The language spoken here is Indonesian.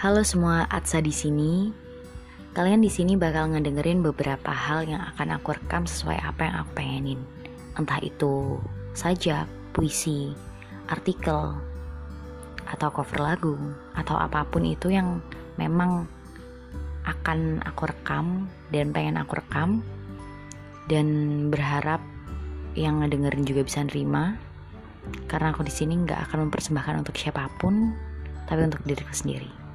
Halo semua Atsa di sini. Kalian di sini bakal ngedengerin beberapa hal yang akan aku rekam sesuai apa yang aku pengenin. Entah itu sajak, puisi, artikel, atau cover lagu, atau apa pun itu yang memang akan aku rekam dan pengen aku rekam dan berharap yang ngedengerin juga bisa nerima karena aku di sini nggak akan mempersembahkan untuk siapa pun tapi untuk diriku sendiri.